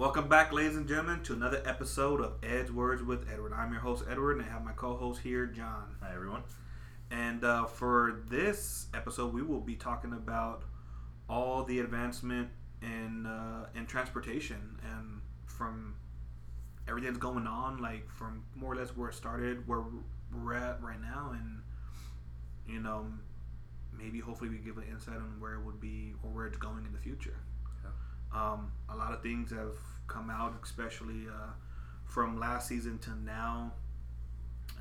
Welcome back, ladies and gentlemen, to another episode of Ed's Words with Edward. I'm your host, Edward, and I have my co host here, John. Hi, everyone. And uh, for this episode, we will be talking about all the advancement in, uh, in transportation and from everything that's going on, like from more or less where it started, where we're at right now, and, you know, maybe hopefully we give an insight on where it would be or where it's going in the future. Um, a lot of things have come out, especially uh, from last season to now.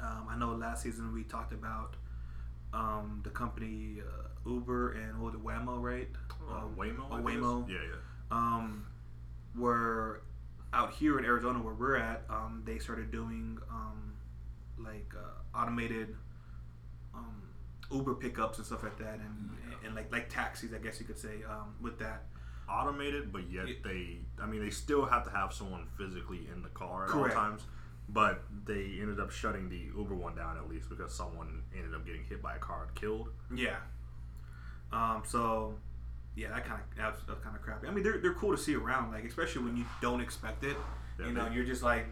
Um, I know last season we talked about um, the company uh, Uber and what the Waymo, right? Uh, Waymo. Oh, Waymo. Yeah, yeah. Um, where out here in Arizona, where we're at, um, they started doing um, like uh, automated um, Uber pickups and stuff like that, and, and like like taxis, I guess you could say, um, with that. Automated, but yet It- they. I mean, they still have to have someone physically in the car at Correct. all times. But they ended up shutting the Uber one down at least because someone ended up getting hit by a car and killed. Yeah. Um. So, yeah, that kind of that's, that's kind of crappy. I mean, they're they're cool to see around, like especially when you don't expect it. Yeah, you know, they- you're just like,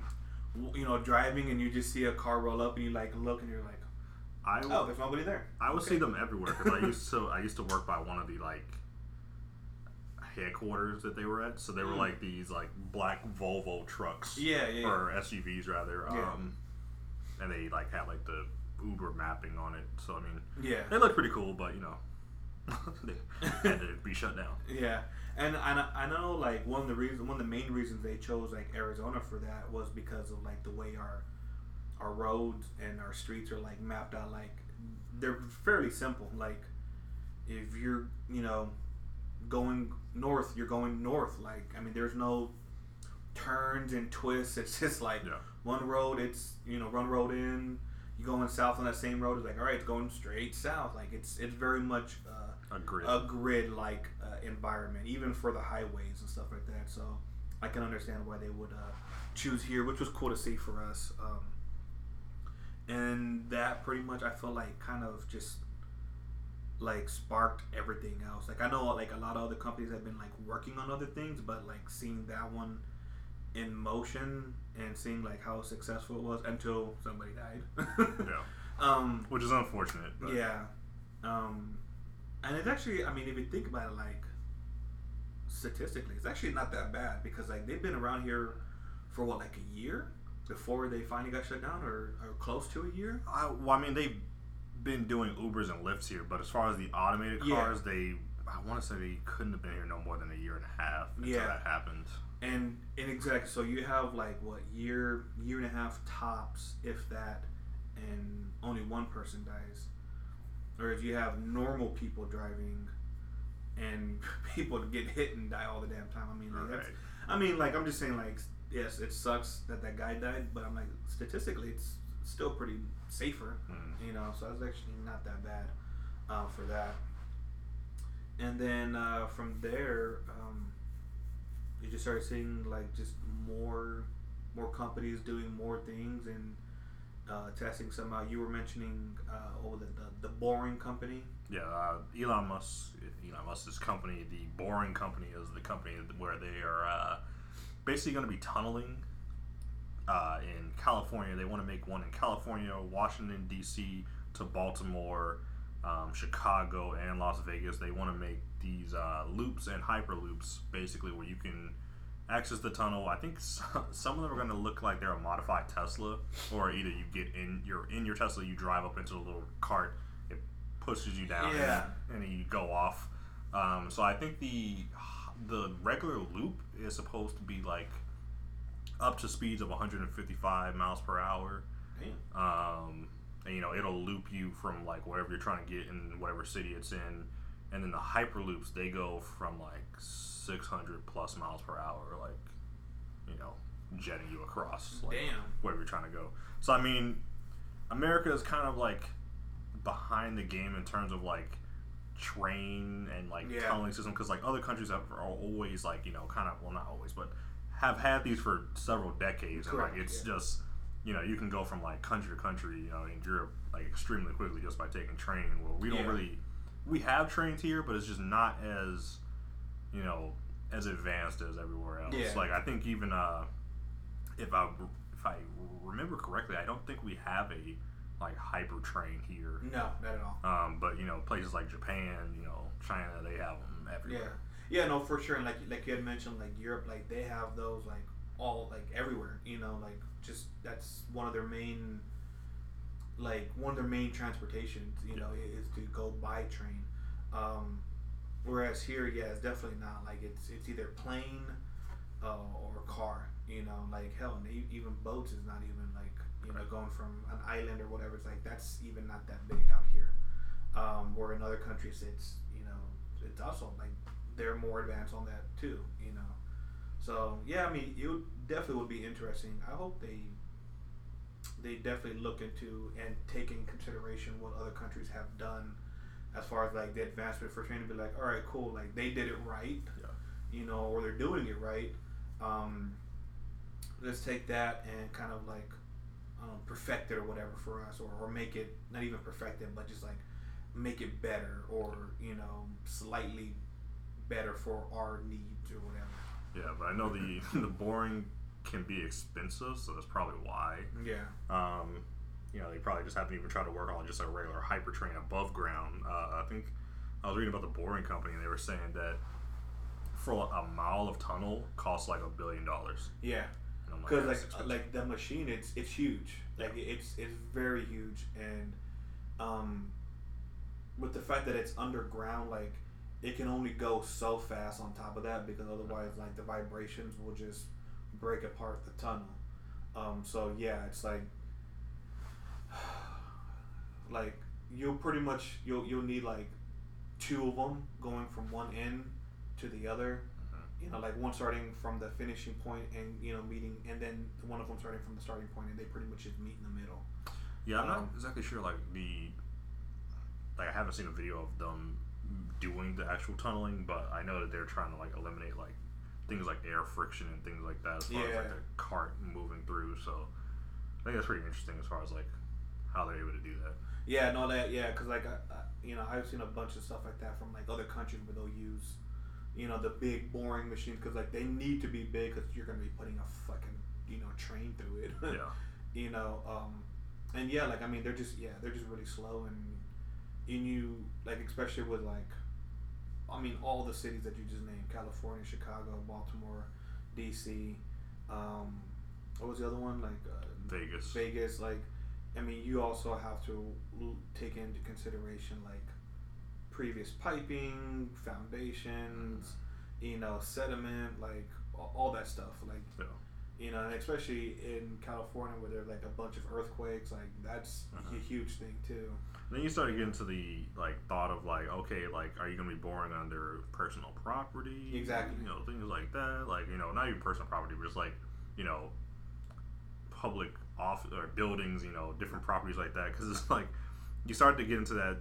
you know, driving and you just see a car roll up and you like look and you're like, I oh, there's nobody there. I would Okay. see them everywhere because I used to I used to work by one of the like headquarters that they were at. So they were Mm. like these like black Volvo trucks. Yeah, yeah, yeah. or SUVs rather. Yeah. Um, and they like had like the Uber mapping on it. So I mean, Yeah. they looked pretty cool, but you know, they had to be shut down. Yeah, and I, I know like one of the reasons, one of the main reasons they chose like Arizona for that was because of like the way our our roads and our streets are like mapped out. Like they're fairly simple. Like if you're you know going north, you're going north. Like I mean, there's no turns and twists. It's just like Yeah. one road. It's you know one road in. You're going south on that same road. It's like all right, it's going straight south. Like it's it's very much. Uh, A grid. a grid like uh, environment, even for the highways and stuff like that. So I can understand why they would uh, choose here, which was cool to see for us. Um, and that pretty much I feel like kind of just like sparked everything else. Like I know like a lot of other companies have been like working on other things, but like seeing that one in motion and seeing like how successful it was until somebody died. yeah, Um, which is unfortunate. But yeah. Um, and it's actually, I mean, if you think about it, like statistically, it's actually not that bad because like they've been around here for what, like a year before they finally got shut down, or, or close to a year. I, well, I mean, they've been doing Ubers and Lyfts here, but as far as the automated Yeah. cars, they I want to say they couldn't have been here no more than a year and a half until Yeah. that happened. And and exactly, so you have like what year, year and a half tops, if that, and only one person dies. Or if you have normal people driving, and people get hit and die all the damn time. I mean, like, that's Right. I mean, like I'm just saying, like yes, it sucks that that guy died, but I'm like statistically, it's still pretty safer, Mm. you know. So I was actually not that bad uh, for that. And then uh, from there, um, you just started seeing like just more, more companies doing more things and uh, testing some out. You were mentioning uh, oh the, the the Boring Company. Yeah, uh, Elon Musk, Elon Musk's company, the Boring Company, is the company where they are uh, basically going to be tunneling uh, in California. They want to make one in California, Washington D.C. to Baltimore, um, Chicago, and Las Vegas. They want to make these uh, loops and hyperloops, basically, where you can access the tunnel. I think s- some of them are going to look like they're a modified Tesla, or either you get in, you're in your Tesla, you drive up into a little cart, it pushes you down, Yeah. and, and you go off. Um, so I think the the regular loop is supposed to be like up to speeds of 155 miles per hour. Damn. Um, and you know it'll loop you from like wherever you're trying to get in whatever city it's in, and then the hyperloops they go from like 600 plus miles per hour, like you know jetting you across like Damn. wherever you're trying to go. So I mean, America is kind of like behind the game in terms of like train and like Yeah. tunneling system because like other countries have are always like you know kind of well not always but have had these for several decades and like it's yeah. just you know you can go from like country to country you know in Europe like extremely quickly just by taking train well we don't Yeah. really we have trains here but it's just not as you know as advanced as everywhere else. Yeah. Like I think even uh, if I if I remember correctly, I don't think we have a like hyper train here. No, not at all. Um, but you know, places like Japan, you know, China, they have them Yeah, everywhere. Yeah, no, for sure. And like like you had mentioned, like Europe, like they have those like all like everywhere. You know, like just that's one of their main, like one of their main transportations. You know, is to go by train. Um, whereas here, yeah, it's definitely not. Like it's it's either plane uh, or car. You know, like hell, and even boats is not even like you know going from an island or whatever. It's like that's even not that big out here. Um, where in other countries, it's you know it's also like they're more advanced on that too. You know, so yeah, I mean, it definitely would be interesting. I hope they they definitely look into and take in consideration what other countries have done as far as like the advancement for training. Be like, all right, cool, like they did it right, Yeah. you know, or they're doing it right. Um, let's take that and kind of like um, perfect it or whatever for us, or, or make it not even perfect it, but just like make it better, or you know, slightly better for our needs or whatever. Yeah, but I know the the boring can be expensive, so that's probably why. Yeah. Um, you know, they probably just haven't even tried to work on just a regular hyper train above ground. Uh, I think I was reading about the Boring Company, and they were saying that for a mile of tunnel costs like a billion dollars. Yeah. And I'm because that's like like the machine it's it's huge like it's it's very huge and um with the fact that it's underground like it can only go so fast on top of that because otherwise like the vibrations will just break apart the tunnel um so yeah it's like like you'll pretty much you'll you'll need like two of them going from one end to the other Mhm. you know, like one starting from the finishing point and you know meeting, and then one of them starting from the starting point, and they pretty much just meet in the middle. Yeah, I'm Um, not exactly sure. Like the, like I haven't seen a video of them doing the actual tunneling, but I know that they're trying to like eliminate like things like air friction and things like that as far as like Yeah. the cart moving through. So I think that's pretty interesting as far as like how they're able to do that. Yeah, no, that yeah, because like I, I, you know, I've seen a bunch of stuff like that from like other countries where they'll use, you know, the big boring machines because like they need to be big because you're gonna be putting a fucking you know train through it. Yeah. you know, um, and yeah, like I mean, they're just yeah, they're just really slow and, and you like especially with like, I mean, all the cities that you just named: California, Chicago, Baltimore, D.C. Um, what was the other one? Like uh, Vegas. Vegas. Like, I mean, you also have to take into consideration like previous piping, foundations, you know, sediment, like all that stuff. Like, Yeah. You know, and especially in California where there's like a bunch of earthquakes, like that's a Mhm. huge thing too. And Then you start to get into the like thought of like, okay, like are you gonna be boring under personal property? Exactly. You know, things like that. Like, you know, not even personal property, but just like, you know, public off or buildings, you know, different properties like that. Because it's like you start to get into that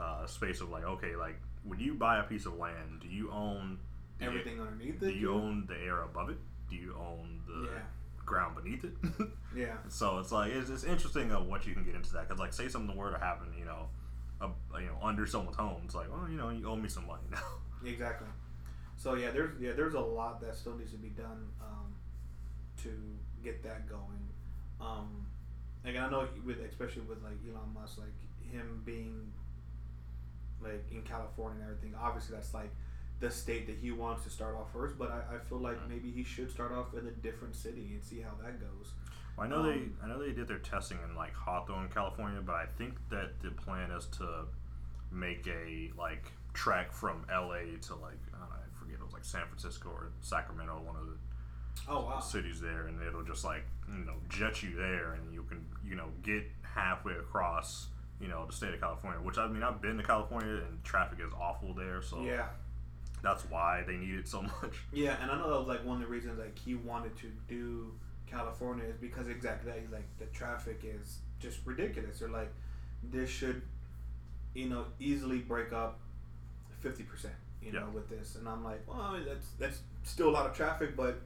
uh, space of like, okay, like when you buy a piece of land, do you own Everything underneath it? Do you own the air above it? You own the Yeah. ground beneath it? Yeah. So it's like it's, it's interesting of what you can get into that because like say something were to happen, you know, uh, you know under someone's home, it's like well you know you owe me some money now. Exactly. So yeah, there's yeah there's a lot that still needs to be done um, to get that going. Um, like I know with especially with like Elon Musk, like him being like in California and everything. Obviously, that's like the state that he wants to start off first. But I, I feel like Mhm. maybe he should start off in a different city and see how that goes. I know Um, they I know they did their testing in like Hawthorne, California, but I think that the plan is to make a like track from L.A. to like I, don't know, I forget it was like San Francisco or Sacramento, one of the Oh wow. cities there, and it'll just like you know jet you there, and you can you know get halfway across you know the state of California. Which I mean I've been to California and traffic is awful there, so Yeah. That's why they need it so much. Yeah, and I know that was like one of the reasons like he wanted to do California is because exactly that. He's like the traffic is just ridiculous. Or like this should, you know, easily break up fifty percent. You know, Yeah. with this, and I'm like, well, I mean, that's that's still a lot of traffic, but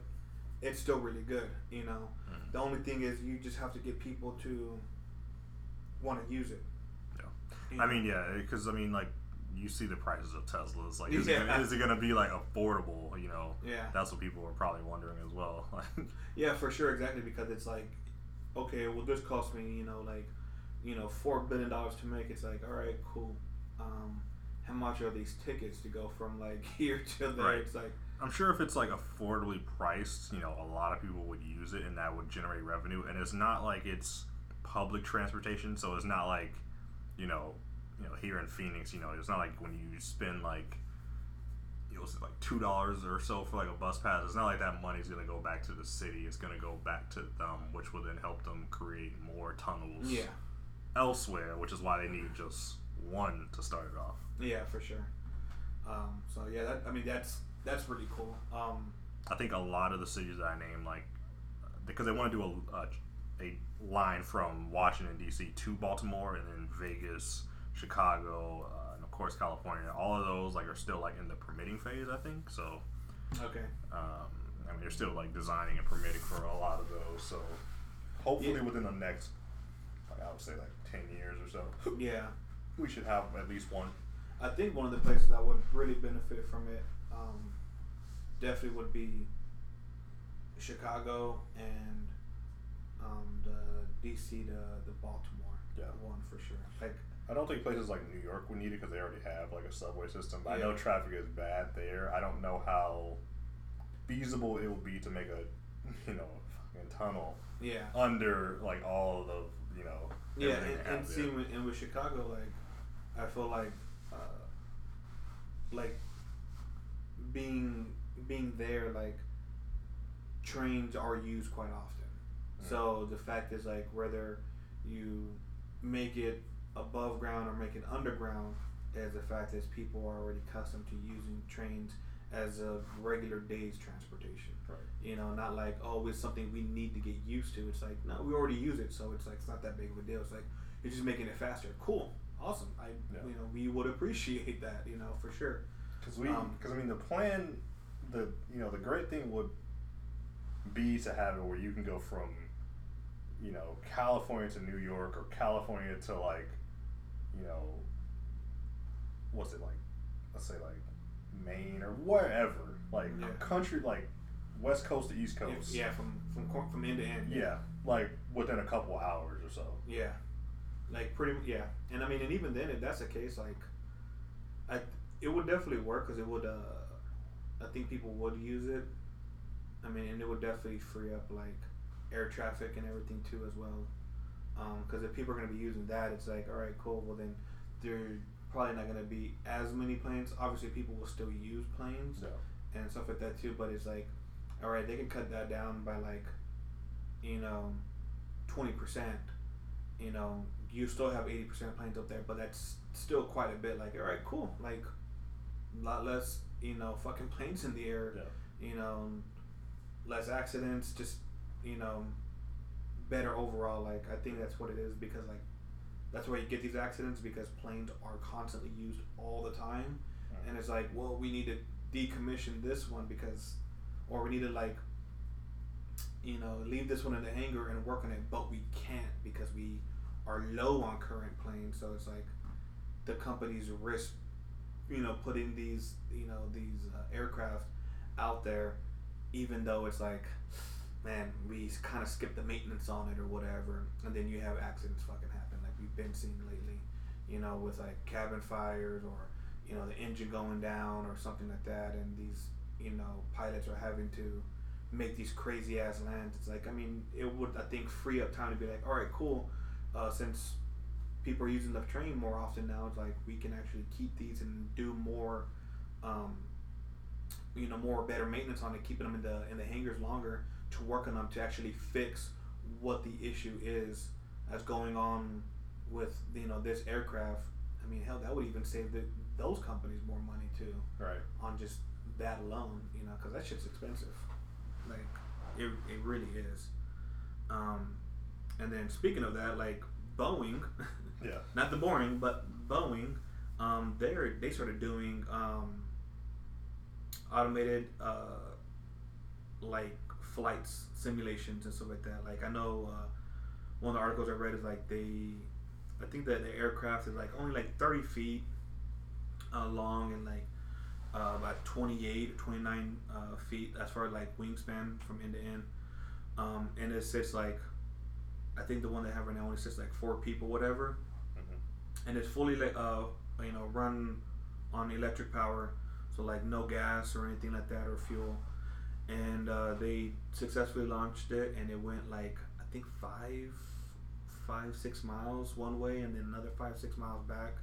it's still really good. You know, Mhm. the only thing is you just have to get people to want to use it. Yeah. You I know? mean, yeah, because I mean, like you see the prices of Teslas. Like, is, Yeah. it, gonna, is it gonna be like affordable? You know, Yeah. that's what people are probably wondering as well. Yeah, for sure, exactly because it's like, okay, well, this cost me, you know, like, you know, four billion dollars to make. It's like, all right, cool. Um, how much are these tickets to go from like here to there? Right. It's like, I'm sure if it's like affordably priced, you know, a lot of people would use it and that would generate revenue. And it's not like it's public transportation, so it's not like, you know, you know, here in Phoenix, you know, it's not like when you spend like, it was like two dollars or so for like a bus pass. It's not like that money's gonna go back to the city. It's gonna go back to them, which will then help them create more tunnels yeah, elsewhere. Which is why they need just one to start it off. yeah, for sure. Um, so yeah, that, I mean, that's that's really cool. Um, I think a lot of the cities that I named, like, because they want to do a, a, a line from Washington D.C. to Baltimore, and then Vegas, Chicago, uh, and of course California. All of those like are still like in the permitting phase, I think. So, okay. um, I mean, they're still like designing and permitting for a lot of those. So, hopefully Yeah. within the next, like I would say, like ten years or so, Yeah, we should have at least one. I think one of the places that would really benefit from it um, definitely would be Chicago and um, the DC to the Baltimore Yeah. one for sure. Like I don't think places like New York would need it because they already have like a subway system. But I know traffic is bad there. I don't know how feasible it would be to make a you know fucking tunnel yeah, under like all of the you know yeah, and, and see, with- and with Chicago, like I feel like uh, like being being there, like trains are used quite often. Mm. So the fact is like whether you make it above ground or make it underground, as the fact is people are already accustomed to using trains as a regular day's transportation. Right. You know, not like oh it's something we need to get used to. It's like no, we already use it, so it's like it's not that big of a deal. It's like you're just making it faster. Cool, awesome. I Yeah. you know we would appreciate that. You know for sure. Because we, Um, because I mean, the plan, the you know, the great thing would be to have it where you can go from, you know, California to New York or California to like, you know, what's it like? Let's say like Maine or wherever, like Yeah. country, like West Coast to East Coast. yeah, from from from end to end. Yeah, like within a couple hours or so. Yeah, like pretty. Yeah, and I mean, and even then, if that's the case, like, I it would definitely work because it would. uh I think people would use it. I mean, and it would definitely free up like air traffic and everything too as well. Um, because if people are going to be using that, it's like, all right, cool. Well, then they're probably not going to be as many planes. Obviously, people will still use planes Yeah. and stuff like that too. But it's like, all right, they can cut that down by like, you know, twenty percent. You know, you still have eighty percent planes up there, but that's still quite a bit. Like, all right, cool. Like, a lot less, you know, fucking planes in the air. Yeah. You know, less accidents. Just, you know, better overall. Like, I think that's what it is because like. That's where you get these accidents because planes are constantly used all the time, and it's like, well, we need to decommission this one because, or we need to like, you know, leave this one in the hangar and work on it, but we can't because we are low on current planes. So it's like the companies risk, you know, putting these, you know, these uh, aircraft out there, even though it's like, man, we kind of skip the maintenance on it or whatever, and then you have accidents fucking happen like we've been seeing lately, you know, with like cabin fires or you know the engine going down or something like that, and these you know pilots are having to make these crazy ass lands. It's like I mean it would I think free up time to be like, all right, cool, uh, since people are using the train more often now, it's like we can actually keep these and do more. Um, you know, more better maintenance on it, keeping them in the in the hangars longer to work on them to actually fix what the issue is that's going on with you know this aircraft. I mean, hell, that would even save the, those companies more money too Right. on just that alone. You know, because that shit's expensive. Like, it it really is. Um, and then speaking of that, like Boeing, Yeah. not the boring, but Boeing, um, they they started doing um, automated uh, like flights simulations and stuff like that. Like I know uh, one of the articles I read is like they, I think that the aircraft is like only like thirty feet uh, long and like uh, about 28 or 29 uh, feet as far as like wingspan from end to end. Um, and it sits like, I think the one they have right now only sits like four people, whatever. Mhm. And it's fully like uh, you know run on electric power, so like no gas or anything like that or fuel. And uh, they successfully launched it, and it went like I think five, five six miles one way, and then another five six miles back.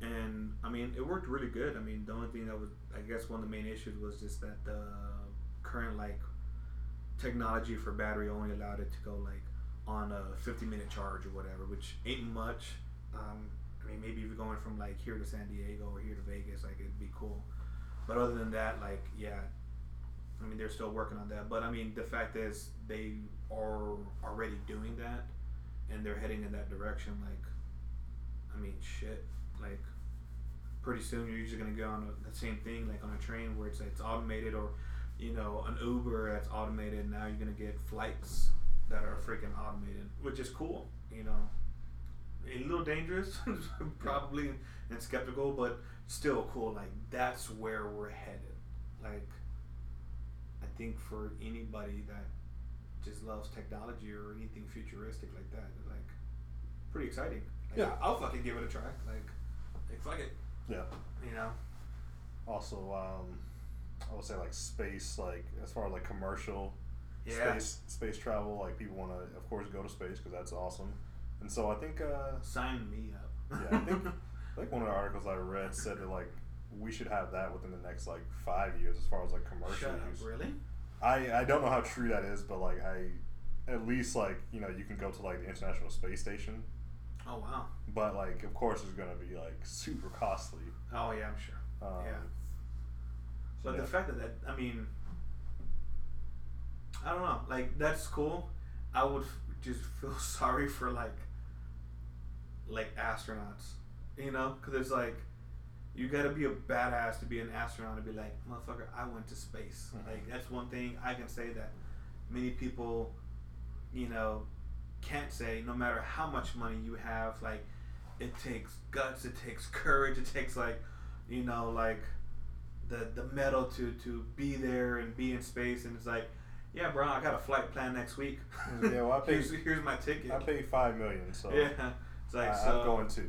And I mean, it worked really good. I mean, the only thing that was, I guess, one of the main issues was just that the current like technology for battery only allowed it to go like on a 50 minute charge or whatever, which ain't much. Um, I mean, maybe if you're going from like here to San Diego or here to Vegas, like it'd be cool. But other than that, like yeah, I mean they're still working on that. But I mean the fact is they are already doing that, and they're heading in that direction. Like, I mean shit, like pretty soon you're usually gonna go on a, the same thing like on a train where it's it's automated or you know an Uber that's automated. Now you're gonna get flights that are freaking automated, which is cool. You know, a little dangerous probably and skeptical, but still cool. Like that's where we're headed. Like think for anybody that just loves technology or anything futuristic like that, like pretty exciting. Like, Yeah. I'll fucking give it a try. Like, like fuck it. Yeah. You know. Also, um, I would say like space, like as far as like commercial Yeah. space space travel, like people want to, of course, go to space because that's awesome. And so I think, uh, Sign me up. Yeah, I think- I think one of the articles I read said that like we should have that within the next like five years as far as like commercial Shut up, use. really? I I don't know how true that is, but like I at least like you know you can go to like the International Space Station, Oh wow. but like of course it's gonna be like super costly. Oh yeah, I'm sure. Um, Yeah. But yeah. the fact that, that I mean, I don't know. Like that's cool. I would f- just feel sorry for like, like astronauts, you know, because it's like, you got to be a badass to be an astronaut and be like, motherfucker, I went to space. Mhm. Like that's one thing I can say that many people, you know, can't say. No matter how much money you have, like, it takes guts, it takes courage, it takes like, you know, like the the metal to to be there and be in space and it's like yeah bro i got a flight plan next week Yeah, well, I paid- here's, here's my ticket I paid five million, so yeah it's like so I'm going to.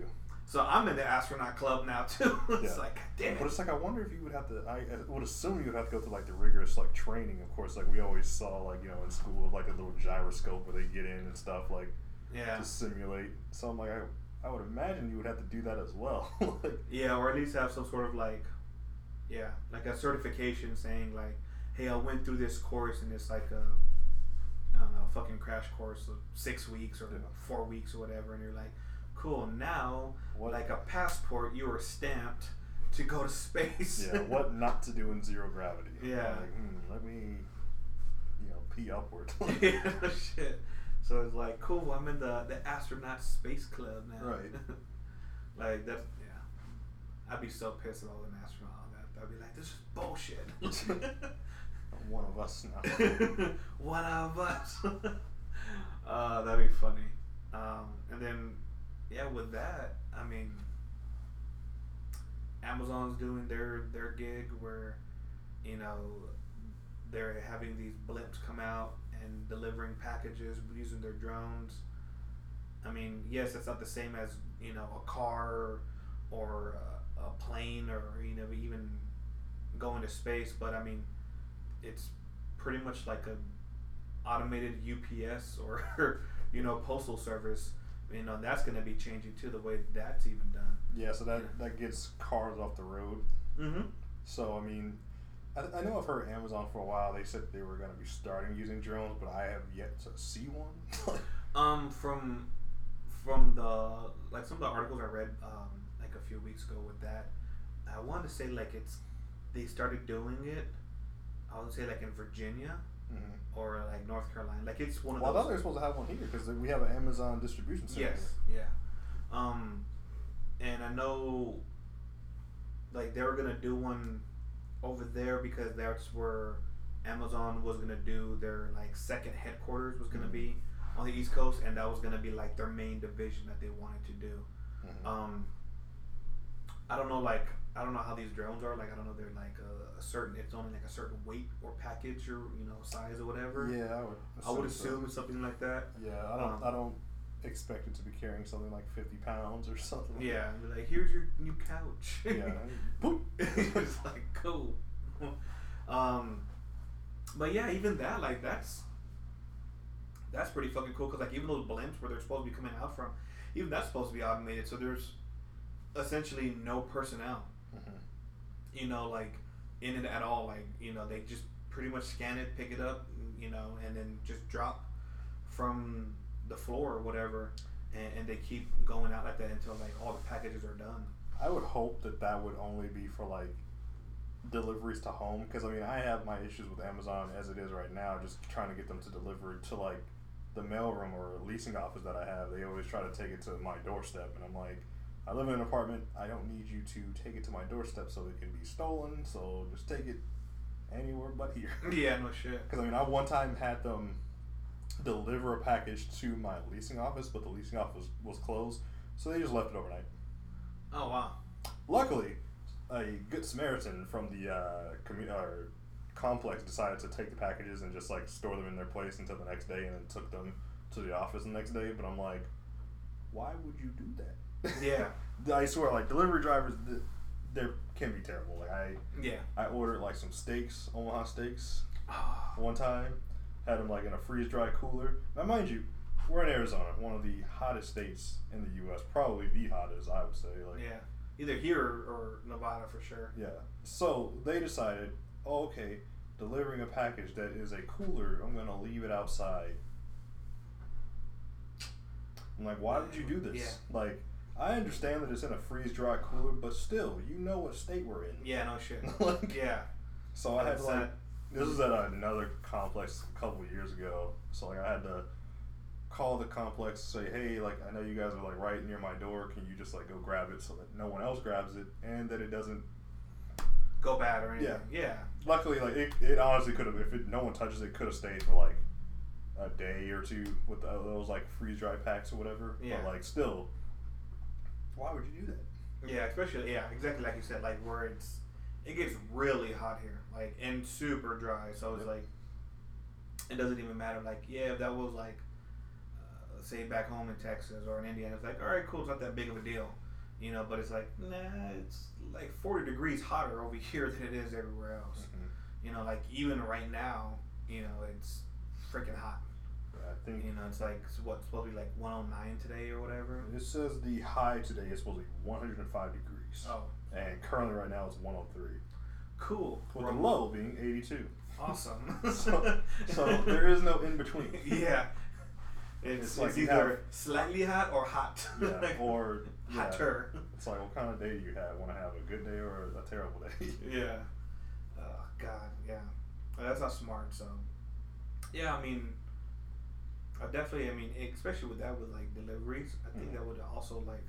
So i'm in the astronaut club now too it's Yeah. like damn But it's like I wonder if you would have to. I, I would assume you would have to go through like the rigorous like training. Of course, like we always saw like you know in school like a little gyroscope where they get in and stuff like yeah to simulate. So I'm like I, I would imagine you would have to do that as well. like, yeah or at least have some sort of like yeah like a certification saying like hey i went through this course and it's like a i don't know fucking crash course of six weeks or Yeah. four weeks or whatever and you're like cool now what like a passport you are stamped to go to space yeah, what not to do in zero gravity. Yeah. Like, hmm, let me, you know, pee upward. yeah, no shit. So it's like, cool. I'm in the the astronaut space club now. Right. like that's yeah. I'd be so pissed if I was an astronaut on that. I'd be like, this is bullshit. I'm one of us now. One of us. uh, that'd be funny. Um, and then, yeah, with that, I mean, Amazon's doing their their gig where, you know, they're having these blimps come out and delivering packages using their drones. I mean, yes, it's not the same as you know a car or a, a plane or you know even going to space, but I mean, it's pretty much like a automated UPS or you know postal service. You know that's going to be changing too. The way that's even done. yeah, so that Yeah. that gets cars off the road. Mm-hmm. So I mean, I, I know I've heard Amazon for a while. They said they were going to be starting using drones, but I have yet to see one. Um, from from the like some of the articles I read um like a few weeks ago with that, I wanted to say like it's they started doing it. I would say like in Virginia Mhm. or like North Carolina. Like it's one of Well, I those. thought they were supposed to have one here because we have an Amazon distribution center. Yes, yeah. Um, and I know, like they were gonna do one over there because that's where Amazon was gonna do their like second headquarters was gonna Mhm. be on the East Coast, and that was gonna be like their main division that they wanted to do. Mhm. Um, I don't know, like I don't know how these drones are. Like I don't know, they're like a, a certain. It's only like a certain weight or package or you know size or whatever. Yeah, I would. I would assume it's something like that. Yeah, I don't. Um, I don't expect it to be carrying something like fifty pounds or something. like Yeah, be like here's your new couch. that. Yeah. Boop. it's like cool. um, but yeah, even that, like that's that's pretty fucking cool. Cause like even those blimps where they're supposed to be coming out from, even that's supposed to be automated. So there's essentially no personnel. Mhm. You know, like in it at all. Like you know, they just pretty much scan it, pick it up, you know, and then just drop from the floor or whatever. And, and they keep going out like that until like all the packages are done. I would hope that that would only be for like deliveries to home because I mean I have my issues with Amazon as it is right now just trying to get them to deliver to like the mailroom or leasing office that I have they always try to take it to my doorstep and I'm like I live in an apartment I don't need you to take it to my doorstep so it can be stolen so just take it anywhere but here Yeah, no shit. because I mean I one time had them deliver a package to my leasing office but the leasing office was closed so they just left it overnight Oh wow. Luckily, a good Samaritan from the uh, commu- complex decided to take the packages and just like store them in their place until the next day, and then took them to the office the next day. But I'm like, why would you do that? Yeah. I swear, like delivery drivers, they can be terrible. Like I, Yeah. I ordered like some steaks, Omaha steaks, Ah, one time. Had them like in a freeze dry cooler. Now, mind you, we're in Arizona, one of the hottest states in the U.S. Probably the hottest, I would say. Like, yeah. Either here or, or Nevada for sure. Yeah. So they decided, oh, okay, delivering a package that is a cooler, I'm gonna leave it outside. I'm like, why would you do this? Yeah. Like, I understand that it's in a freeze dry cooler, but still, you know what state we're in. Yeah, no shit. Like- yeah. So I had like, this was at another complex a couple years ago. So like, I had to call the complex, say, hey, like, I know you guys are like right near my door. Can you just like go grab it so that no one else grabs it and that it doesn't Go bad or anything. Yeah. yeah. luckily, like it, it honestly could have if it, no one touches it, could have stayed for like a day or two with those like freeze dry packs or whatever. Yeah. But like still, why would you do that? Yeah, especially yeah, exactly like you said, like where it's it gets really hot here, like and super dry. So it's Yep. like it doesn't even matter. Like yeah, if that was like uh, say back home in Texas or in Indiana, it's like all right, cool, it's not that big of a deal, you know. But it's like nah, it's like forty degrees hotter over here than it is everywhere else. You know, like even right now, you know, it's freaking hot. I think You know, it's like it's what supposed to be like one hundred nine today or whatever. it says the high today is supposed to be 105 degrees, Oh, and currently right now it's 103, cool. with the low being 82. Awesome. So, so there is no in between. yeah. It's, It's it's, like you either have- slightly hot or hot. Yeah, or yeah, hotter. it's like what kind of day do you have? Want to have a good day or a terrible day? Yeah. Oh God, yeah. That's not smart. So, yeah, I mean, I definitely, I mean, especially with that with like deliveries, I think Mhm. that would also like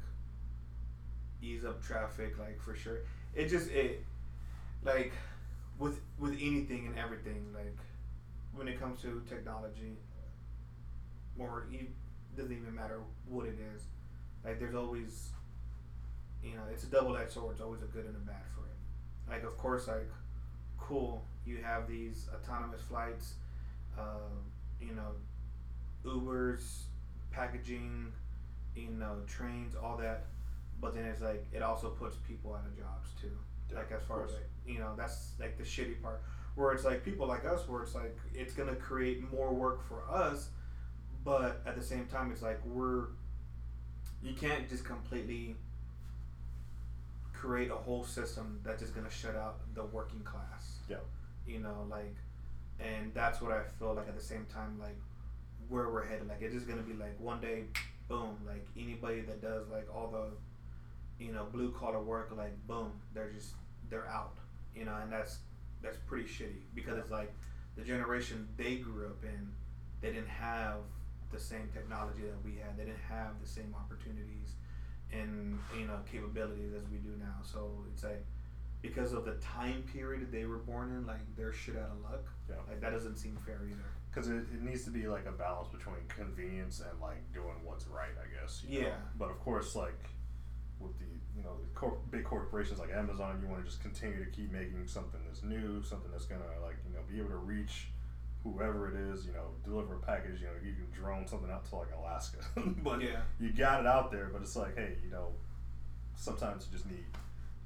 ease up traffic, like for sure. It just it like with with anything and everything, like when it comes to technology, or it doesn't even matter what it is. Like there's always, you know, it's a double edged sword. It's always a good and a bad for it. Like of course, like cool, you have these autonomous flights, uh, you know, Ubers, packaging, you know, trains, all that. But then it's like it also puts people out of jobs too. Yeah, like as far as you know, that's like the shitty part. Where it's like people like us, where it's like it's gonna create more work for us, but at the same time, it's like we're you can't just completely create a whole system that's just gonna shut out the working class. Yeah. You know, like, and that's what I feel like at the same time, like where we're headed. Like it's just gonna be like one day, boom, like anybody that does like all the, you know, blue collar work, like boom, they're just they're out. You know, and that's that's pretty shitty because it's like the generation they grew up in, they didn't have the same technology that we had. They didn't have the same opportunities and you know capabilities as we do now. So it's like because of the time period they were born in, like they're shit out of luck. Yeah. Like that doesn't seem fair either. Because it, it needs to be like a balance between convenience and like doing what's right, I guess. you know? Yeah. But of course, like with the you know the cor- big corporations like Amazon, you want to just continue to keep making something that's new, something that's gonna like you know be able to reach whoever it is, you know, deliver a package. You know, you can drone something out to like Alaska, but Yeah. you got it out there. But it's like, hey, you know, sometimes you just need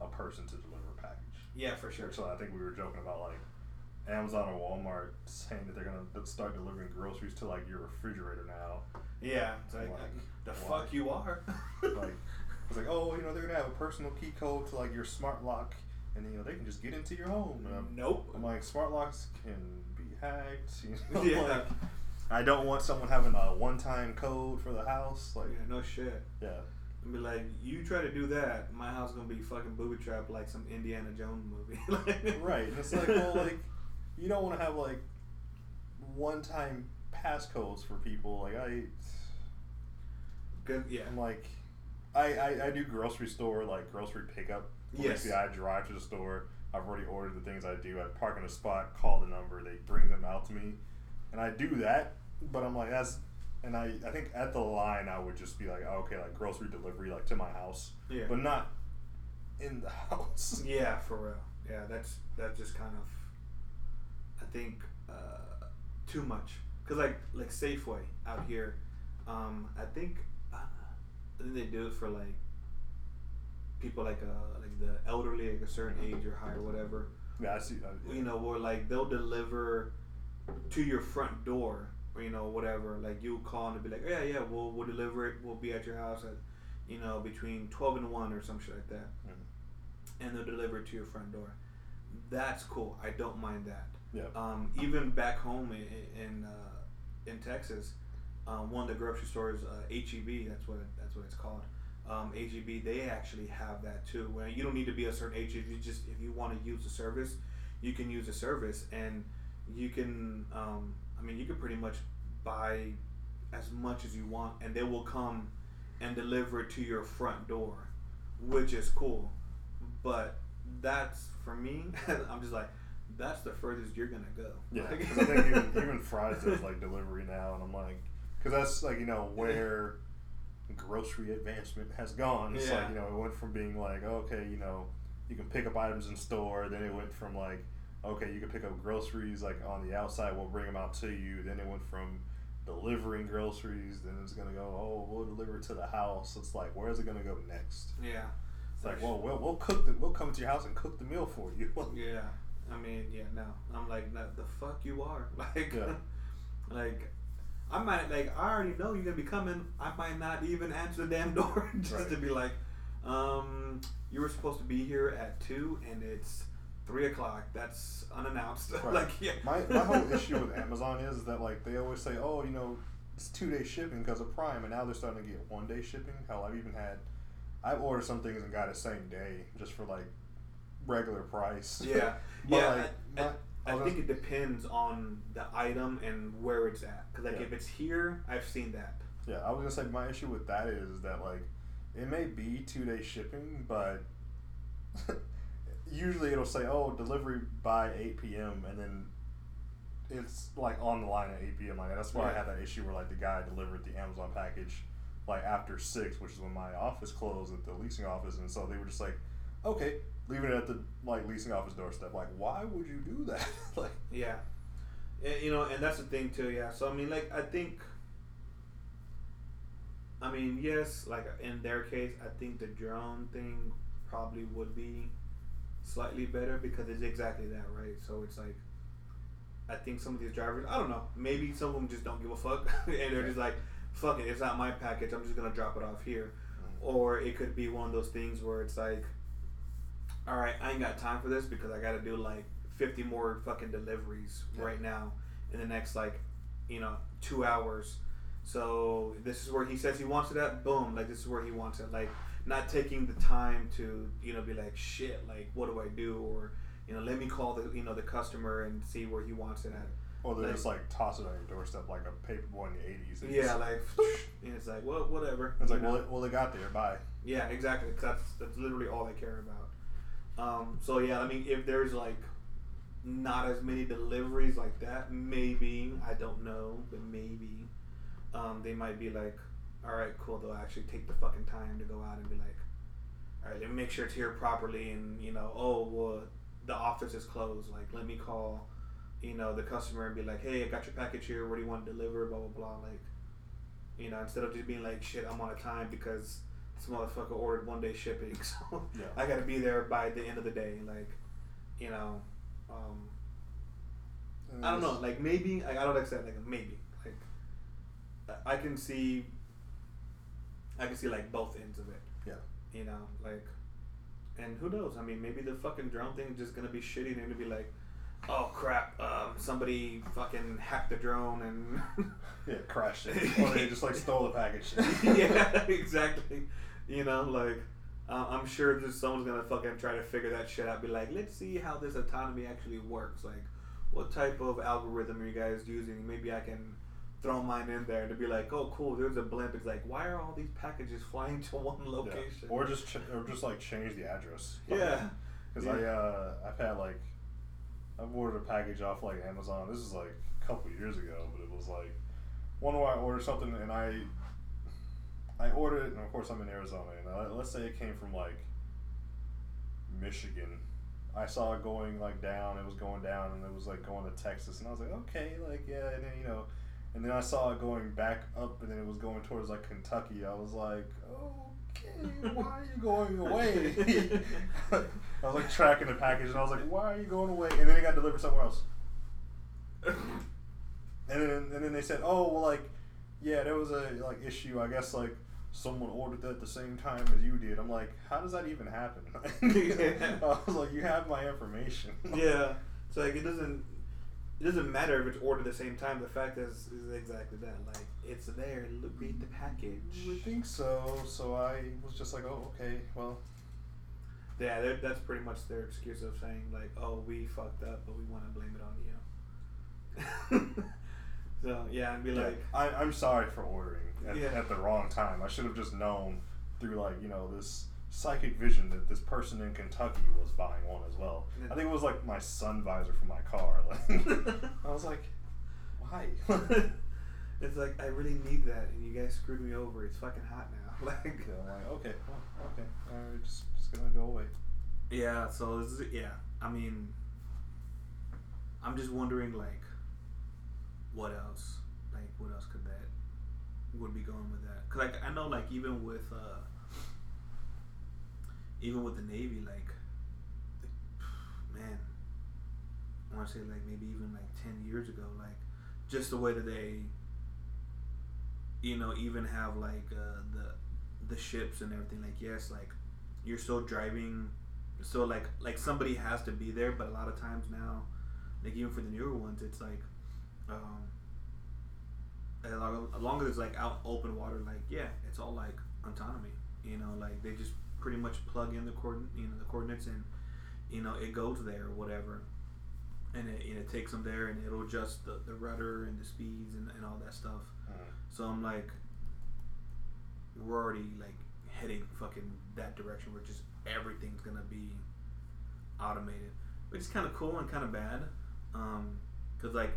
a person to deliver a package. Yeah, for sure. So I think we were joking about like Amazon or Walmart saying that they're gonna start delivering groceries to like your refrigerator now. Yeah, it's like, Like, the why? fuck you are. Like it's like, oh, you know, they're gonna have a personal key code to like your smart lock, and you know they can just get into your home. And I'm, nope. I'm like, smart locks can be hacked. You know, Yeah. like, I don't want someone having a one-time code for the house. Like, yeah, no shit. yeah, And be like, you try to do that, my house gonna be fucking booby trapped like some Indiana Jones movie. right. And it's like, well, like you don't want to have like one-time passcodes for people. Like I. Good, yeah. I'm like, I, I, I do grocery store like grocery pickup. Yes. I drive to the store. I've already ordered the things I do. I park in a spot, call the number, they bring them out to me, and I do that. But I'm like, that's, and I, I think at the line I would just be like, oh, okay, like grocery delivery, like to my house, Yeah. but not in the house. Yeah, for real. Yeah, that's that's just kind of, think, uh, too much. Cause like like Safeway out here, um, I think, uh, I think they do it for like people like uh like the elderly, like a certain age or higher, whatever. Yeah, I see. Uh, You know, where like they'll deliver to your front door, or you know whatever. Like you call and be like, yeah, yeah, we'll we'll deliver it. We'll be at your house at, you know, between twelve and one or some shit like that Mhm. and they'll deliver it to your front door. That's cool. I don't mind that. Yeah. Um, even back home in in, uh, in Texas, um, one of the grocery stores, uh, HEB, that's what it, that's what it's called. Um, HEB, they actually have that too. Where you don't need to be a certain age. If you just if you want to use the service, you can use the service, and you can. Um, I mean, you can pretty much buy as much as you want, and they will come and deliver it to your front door, which is cool. But that's for me. I'm just like, that's the furthest you're gonna go. Yeah, because I think even, even Fry's does like delivery now, and I'm like, because that's like you know where grocery advancement has gone. It's Yeah. like you know it went from being like okay, you know, you can pick up items in store, then it went from like okay, you can pick up groceries like on the outside, we'll bring them out to you. Then it went from delivering groceries, then it's gonna go oh we'll deliver it to the house. It's like where's it gonna go next? yeah. It's like well we'll, we'll cook the we'll come to your house and cook the meal for you. Yeah, I mean, yeah, no, I'm like, no, the fuck you are, like, Yeah. like, I might, like, I already know you're gonna be coming. I might not even answer the damn door just Right. to be like, um, you were supposed to be here at two, and it's three o'clock. That's unannounced. Right. like, yeah, My, my whole issue with Amazon is that like they always say, oh, you know, it's two day shipping because of Prime, and now they're starting to get one day shipping. Hell, I've even had, I've ordered some things and got it same day just for like regular price. yeah, But, yeah. like, I, I, my- I think it depends on the item and where it's at. Cause like Yeah. if it's here, I've seen that. Yeah, I was gonna say my issue with that is that like it may be two day shipping, but usually it'll say, oh, delivery by eight p.m. and then it's like on the line at eight p.m. Like that's why I had that issue where like the guy delivered the Amazon package like after six, which is when my office closed at the leasing office, and so they were just like, okay, leaving it at the like leasing office doorstep. Like, why would you do that? like, Yeah. And, you know, and that's the thing too. Yeah. So I mean, like, I think. I mean, yes, like in their case, I think the drone thing probably would be slightly better because it's exactly that, right? So it's like, I think some of these drivers, I don't know, maybe some of them just don't give a fuck, and they're just like, fuck it, it's not my package, I'm just gonna drop it off here. Mm. Or it could be one of those things where it's like, all right, I ain't got time for this because I got to do like 50 more fucking deliveries Yeah. right now in the next like, you know, two hours. So this is where he says he wants it at. Boom, like this is where he wants it. Like not taking the time to you know be like shit. Like what do I do? Or you know, let me call the you know the customer and see where he wants it at. Or they Like- just like toss it on your doorstep like a paper boy in the eighties. Yeah, like and it's like well whatever. It's like, know? well, it, well, they got there. Bye. Yeah, exactly. 'cause that's that's literally all they care about. Um, so yeah, I mean, if there's like not as many deliveries like that, maybe I don't know, but maybe um, they might be like, all right, cool. They'll actually take the fucking time to go out and be like, all right, let me make sure it's here properly, and you know, oh well, the office is closed. Like, let me call, you know, the customer and be like, hey, I got your package here. What do you want to deliver? Blah blah blah. Like, you know, instead of just being like, shit, I'm on a time because this motherfucker ordered one day shipping, so Yeah. I gotta be there by the end of the day. Like, you know, um, I don't know. Like maybe like, I don't accept like maybe like I can see I can see like both ends of it. Yeah. You know, like and who knows? I mean, maybe the fucking drone thing is just gonna be shitty and it'll be like, oh crap, um, somebody fucking hacked the drone and Yeah, crashed it. or they just like stole the package. yeah, exactly. You know, like uh, I'm sure that someone's gonna fucking try to figure that shit out. Be like, let's see how this autonomy actually works. Like, what type of algorithm are you guys using? Maybe I can throw mine in there to be like, oh, cool. There's a blimp. It's like, why are all these packages flying to one Yeah. location? Or just ch- or just like change the address. yeah, Because I uh I've had like I've ordered a package off like Amazon. This is like a couple years ago, but it was like one where I ordered something and I I ordered it, and of course I'm in Arizona, and uh, let's say it came from like Michigan. I saw it going like down. It was going down, and it was like going to Texas, and I was like, okay, like yeah, and then you know, and then I saw it going back up, and then it was going towards like Kentucky. I was like, okay, why are you going away? I was like tracking the package, and I was like, why are you going away? And then it got delivered somewhere else. And then and then they said, oh well, like yeah, there was a like issue. I guess like someone ordered that at the same time as you did. I'm like, how does that even happen? Yeah. I was like, you have my information. yeah. So like, it doesn't. It doesn't matter if it's ordered at the same time. The fact is, is exactly that. Like, it's there. Look, read the package. You would think so. So I was just like, oh, okay, well, Yeah, that's pretty much their excuse of saying like, "Oh, we fucked up, but we want to blame it on you." so yeah, and be yeah, like, I, I'm sorry for ordering at, Yeah. at the wrong time. I should have just known through like you know this psychic vision that this person in Kentucky was buying one as well. I think it was like my sun visor for my car. Like, I was like, why? It's like I really need that, and you guys screwed me over. It's fucking hot now. Like, I'm like, okay, well, okay, alright, just just gonna go away. yeah. So this is, yeah, I mean, I'm just wondering like, what else? Like, what else could that would be going with that? Cause like I know like even with uh, even with the Navy, like, man, I want to say like maybe even like ten years ago, like just the way that they, you know, even have like uh, the the ships and everything. Like yes, like you're still driving, so like like somebody has to be there. But a lot of times now, like even for the newer ones, it's like, um, long, as long as it's like out open water, like yeah, it's all like autonomy. You know, like they just pretty much plug in the coord, you know, the coordinates, and you know it goes there or whatever, and it, and it takes them there, and it'll adjust the, the rudder and the speeds and, and all that stuff. So I'm like, we're already like heading fucking that direction where just everything's gonna be automated, which is kind of cool and kind of bad, um, cause like.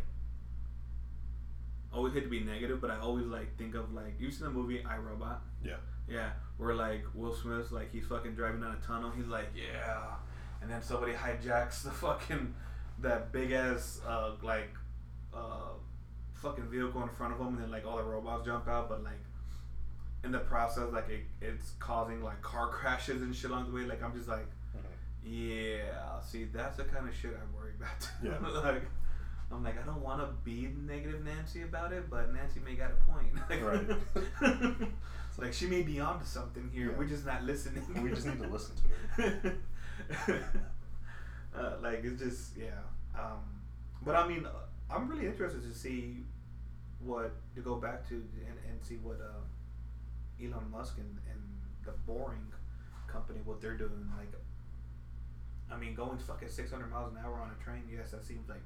Always hate to be negative, but I always like think of like you seen the movie I Robot? Yeah. Yeah, where like Will Smith's like he's fucking driving down a tunnel. He's like, yeah, and then somebody hijacks the fucking that big ass uh like uh fucking vehicle in front of them, and then like all the robots jump out, but like in the process, like it, it's causing like car crashes and shit along the way. Like I'm just like, yeah, see, that's the kind of shit I worry about. Yeah. like. I'm like, I don't want to be negative Nancy about it, but Nancy may got a point. Right. like she may be onto something here. Yeah. We're just not listening. We just need to listen to it. uh, like it's just yeah. Um, but I mean, I'm really interested to see what to go back to and, and see what uh, Elon Musk and, and the Boring company what they're doing. Like, I mean, going fucking 600 miles an hour on a train. Yes, that seems like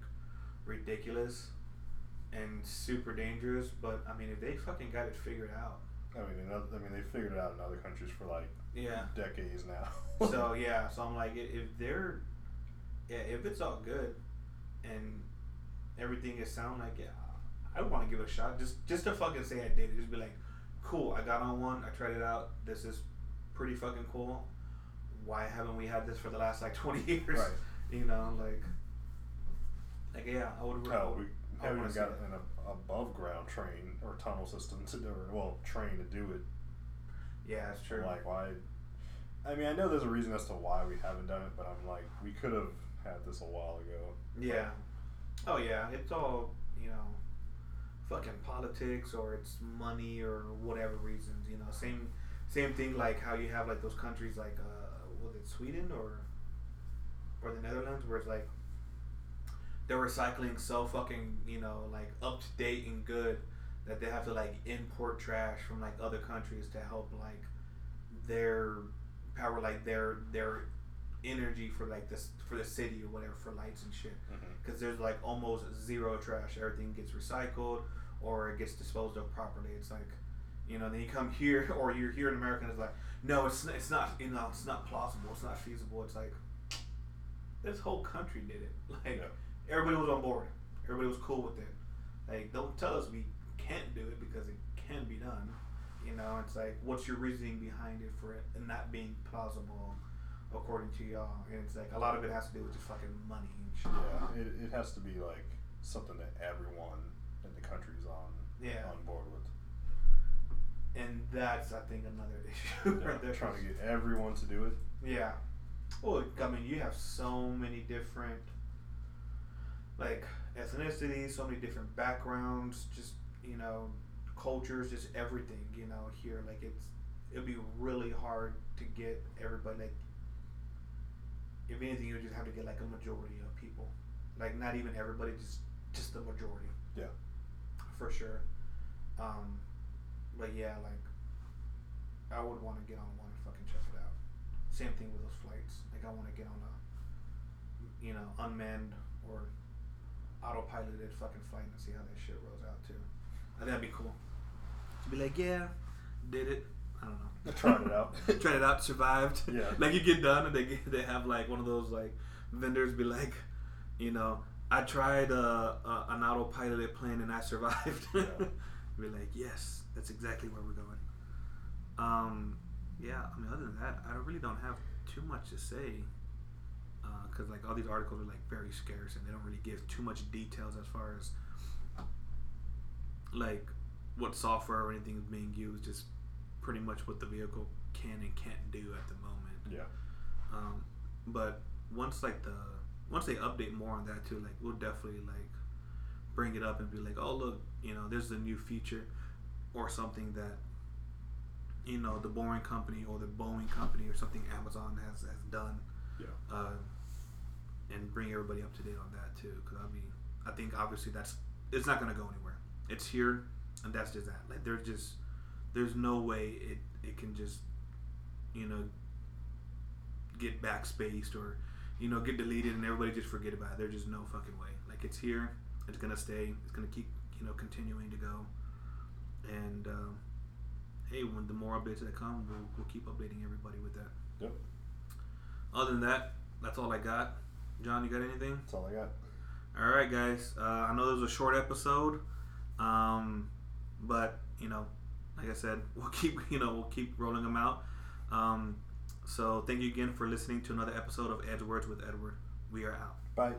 ridiculous and super dangerous. But I mean, if they fucking got it figured out, I mean, in oth- I mean, they figured it out in other countries for like yeah. decades now. so yeah, so I'm like, if they're, yeah, if it's all good, and everything is sound like, yeah, I want to give it a shot. Just just to fucking say I did it. Just be like, cool, I got on one, I tried it out. This is pretty fucking cool. why haven't we had this for the last like twenty years? Right. You know, like, like yeah, I would. Hell, we I haven't even got an above ground train or tunnel system to do it. Well, train to do it. Yeah, it's true. Like why? I mean, I know there's a reason as to why we haven't done it, but I'm like, we could have had this a while ago. Yeah. Oh yeah, it's all you know, fucking politics or it's money or whatever reasons. You know, same same thing like how you have like those countries like uh, was it Sweden or or the Netherlands where it's like they're recycling so fucking you know like up to date and good that they have to like import trash from like other countries to help like their power like their their energy for like this for the city or whatever for lights and shit because there's like almost zero trash. Everything gets recycled or it gets disposed of properly. It's like, you know, then you come here or you're here in America and it's like, no, it's it's not, you know, it's not plausible. It's not feasible. It's like, this whole country did it. Like Yeah. everybody was on board. Everybody was cool with it. Like don't tell us we can't do it because it can be done. You know, it's like, what's your reasoning behind it for it not being plausible? According to y'all, and it's like a lot of it has to do with just fucking money and shit. Yeah, it, it has to be like something that everyone country's on Yeah. on board with. and that's I think another issue Yeah, right there. trying to get everyone to do it. yeah. Well, I mean, you have so many different like ethnicities, so many different backgrounds, just you know, cultures, just everything. You know, here like it's it'd be really hard to get everybody like. If anything, you would just have to get like a majority of people, like not even everybody, just just the majority. Yeah. For sure. Um, but yeah, like I would want to get on one and fucking check it out. Same thing with those flights. Like I want to get on a, you know, unmanned or autopiloted fucking flight and see how that shit rolls out too. I think that'd be cool. To be like, yeah, did it. I don't know. Tried it out. Tried it out. Survived. Yeah. Like you get done and they get, they have like one of those like vendors be like, you know, I tried uh, uh, an autopiloted plane and I survived. Yeah. be like, yes, that's exactly where we're going. Um, yeah. I mean, other than that, I really don't have too much to say. Because like all these articles are like very scarce and they don't really give too much details as far as like what software or anything is being used. Just pretty much what the vehicle can and can't do at the moment. Yeah. Um, but once like the once they update more on that too, like we'll definitely like bring it up and be like, oh look, you know, there's a new feature or something that you know the Boring Company or the Boeing Company or something Amazon has has done. Yeah. Uh, and bring everybody up to date on that too, because I mean, I think obviously that's it's not gonna go anywhere. It's here, and that's just that. Like there's just there's no way it it can just you know get backspaced or you know get deleted and everybody just forget about it. There's just no fucking way. Like it's here. It's gonna stay. It's gonna keep you know continuing to go. And um, hey, when the more updates that come, we'll, we'll keep updating everybody with that. Yep. Other than that, that's all I got. John, you got anything? That's all I got. All right, guys. Uh, I know this was a short episode, um, but you know, like I said, we'll keep you know we'll keep rolling them out. Um, so thank you again for listening to another episode of Edgewords with Edward. We are out. Bye.